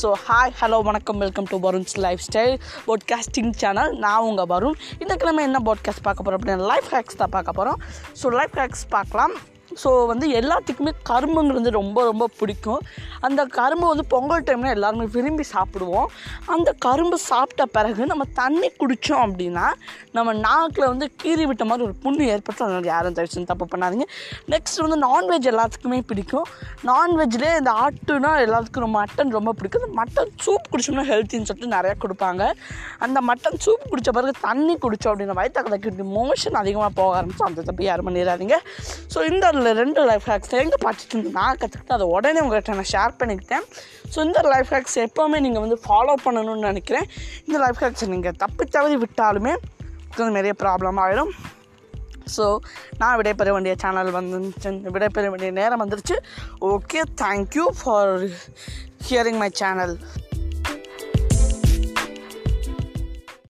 So hi hello வணக்கம். Welcome to Varun's lifestyle podcasting channel நான் உங்கள் வருண். இந்த கிழமை என்ன பாட்காஸ்ட் பார்க்க போகிறோம் அப்படின்னா லைஃப் ஹேக்ஸ் தான் பார்க்க போகிறோம் ஸோ லைஃப் ஹேக்ஸ் பார்க்கலாம். ஸோ வந்து எல்லாத்துக்குமே கரும்புங்கிறது ரொம்ப ரொம்ப பிடிக்கும். அந்த கரும்பு வந்து பொங்கல் டைமில் எல்லாருமே விரும்பி சாப்பிடுவோம். அந்த கரும்பு சாப்பிட்ட பிறகு நம்ம தண்ணி குடித்தோம் அப்படின்னா நம்ம நாக்கில் வந்து கீறி விட்ட மாதிரி ஒரு புண்ணு ஏற்பட்டு அதனால் யாரும் தயவுசெய்து தப்பு பண்ணாதீங்க. நெக்ஸ்ட் வந்து நான்வெஜ் எல்லாத்துக்குமே பிடிக்கும். நான்வெஜ்லேயே இந்த ஆட்டுனா எல்லாத்துக்கும் ரொம்ப மட்டன் ரொம்ப பிடிக்கும். இந்த மட்டன் சூப் குடிச்சோம்னா ஹெல்த்தின்னு சொல்லிட்டு நிறையா கொடுப்பாங்க. அந்த மட்டன் சூப் குடித்த பிறகு தண்ணி குடித்தோம் அப்படின்னா வயிற்றுக்கு மோஷன் அதிகமாக போக ஆரம்பிச்சோம் அந்த தப்பு யாரும் பண்ணிடாதீங்க. ஸோ இந்த ரெண்டு லைஃப் ஹேக்ஸ் எங்கே பார்த்துட்டு இருந்து நான் கற்றுக்கிட்டு அதை உடனே உங்கள்கிட்ட நான் ஷேர் பண்ணிக்கிட்டேன். ஸோ இந்த லைஃப் ஹேக்ஸ் எப்போவுமே நீங்கள் வந்து ஃபாலோ பண்ணணும்னு நினைக்கிறேன். இந்த லைஃப் ஹேக்ஸை நீங்கள் தப்பி தவறி விட்டாலுமே நிறைய ப்ராப்ளம் ஆகிடும் ஸோ நான் விடைபெற வேண்டிய சேனல் வந்து விடைபெற வேண்டிய நேரம் வந்துருச்சு. Okay thank you for hearing my channel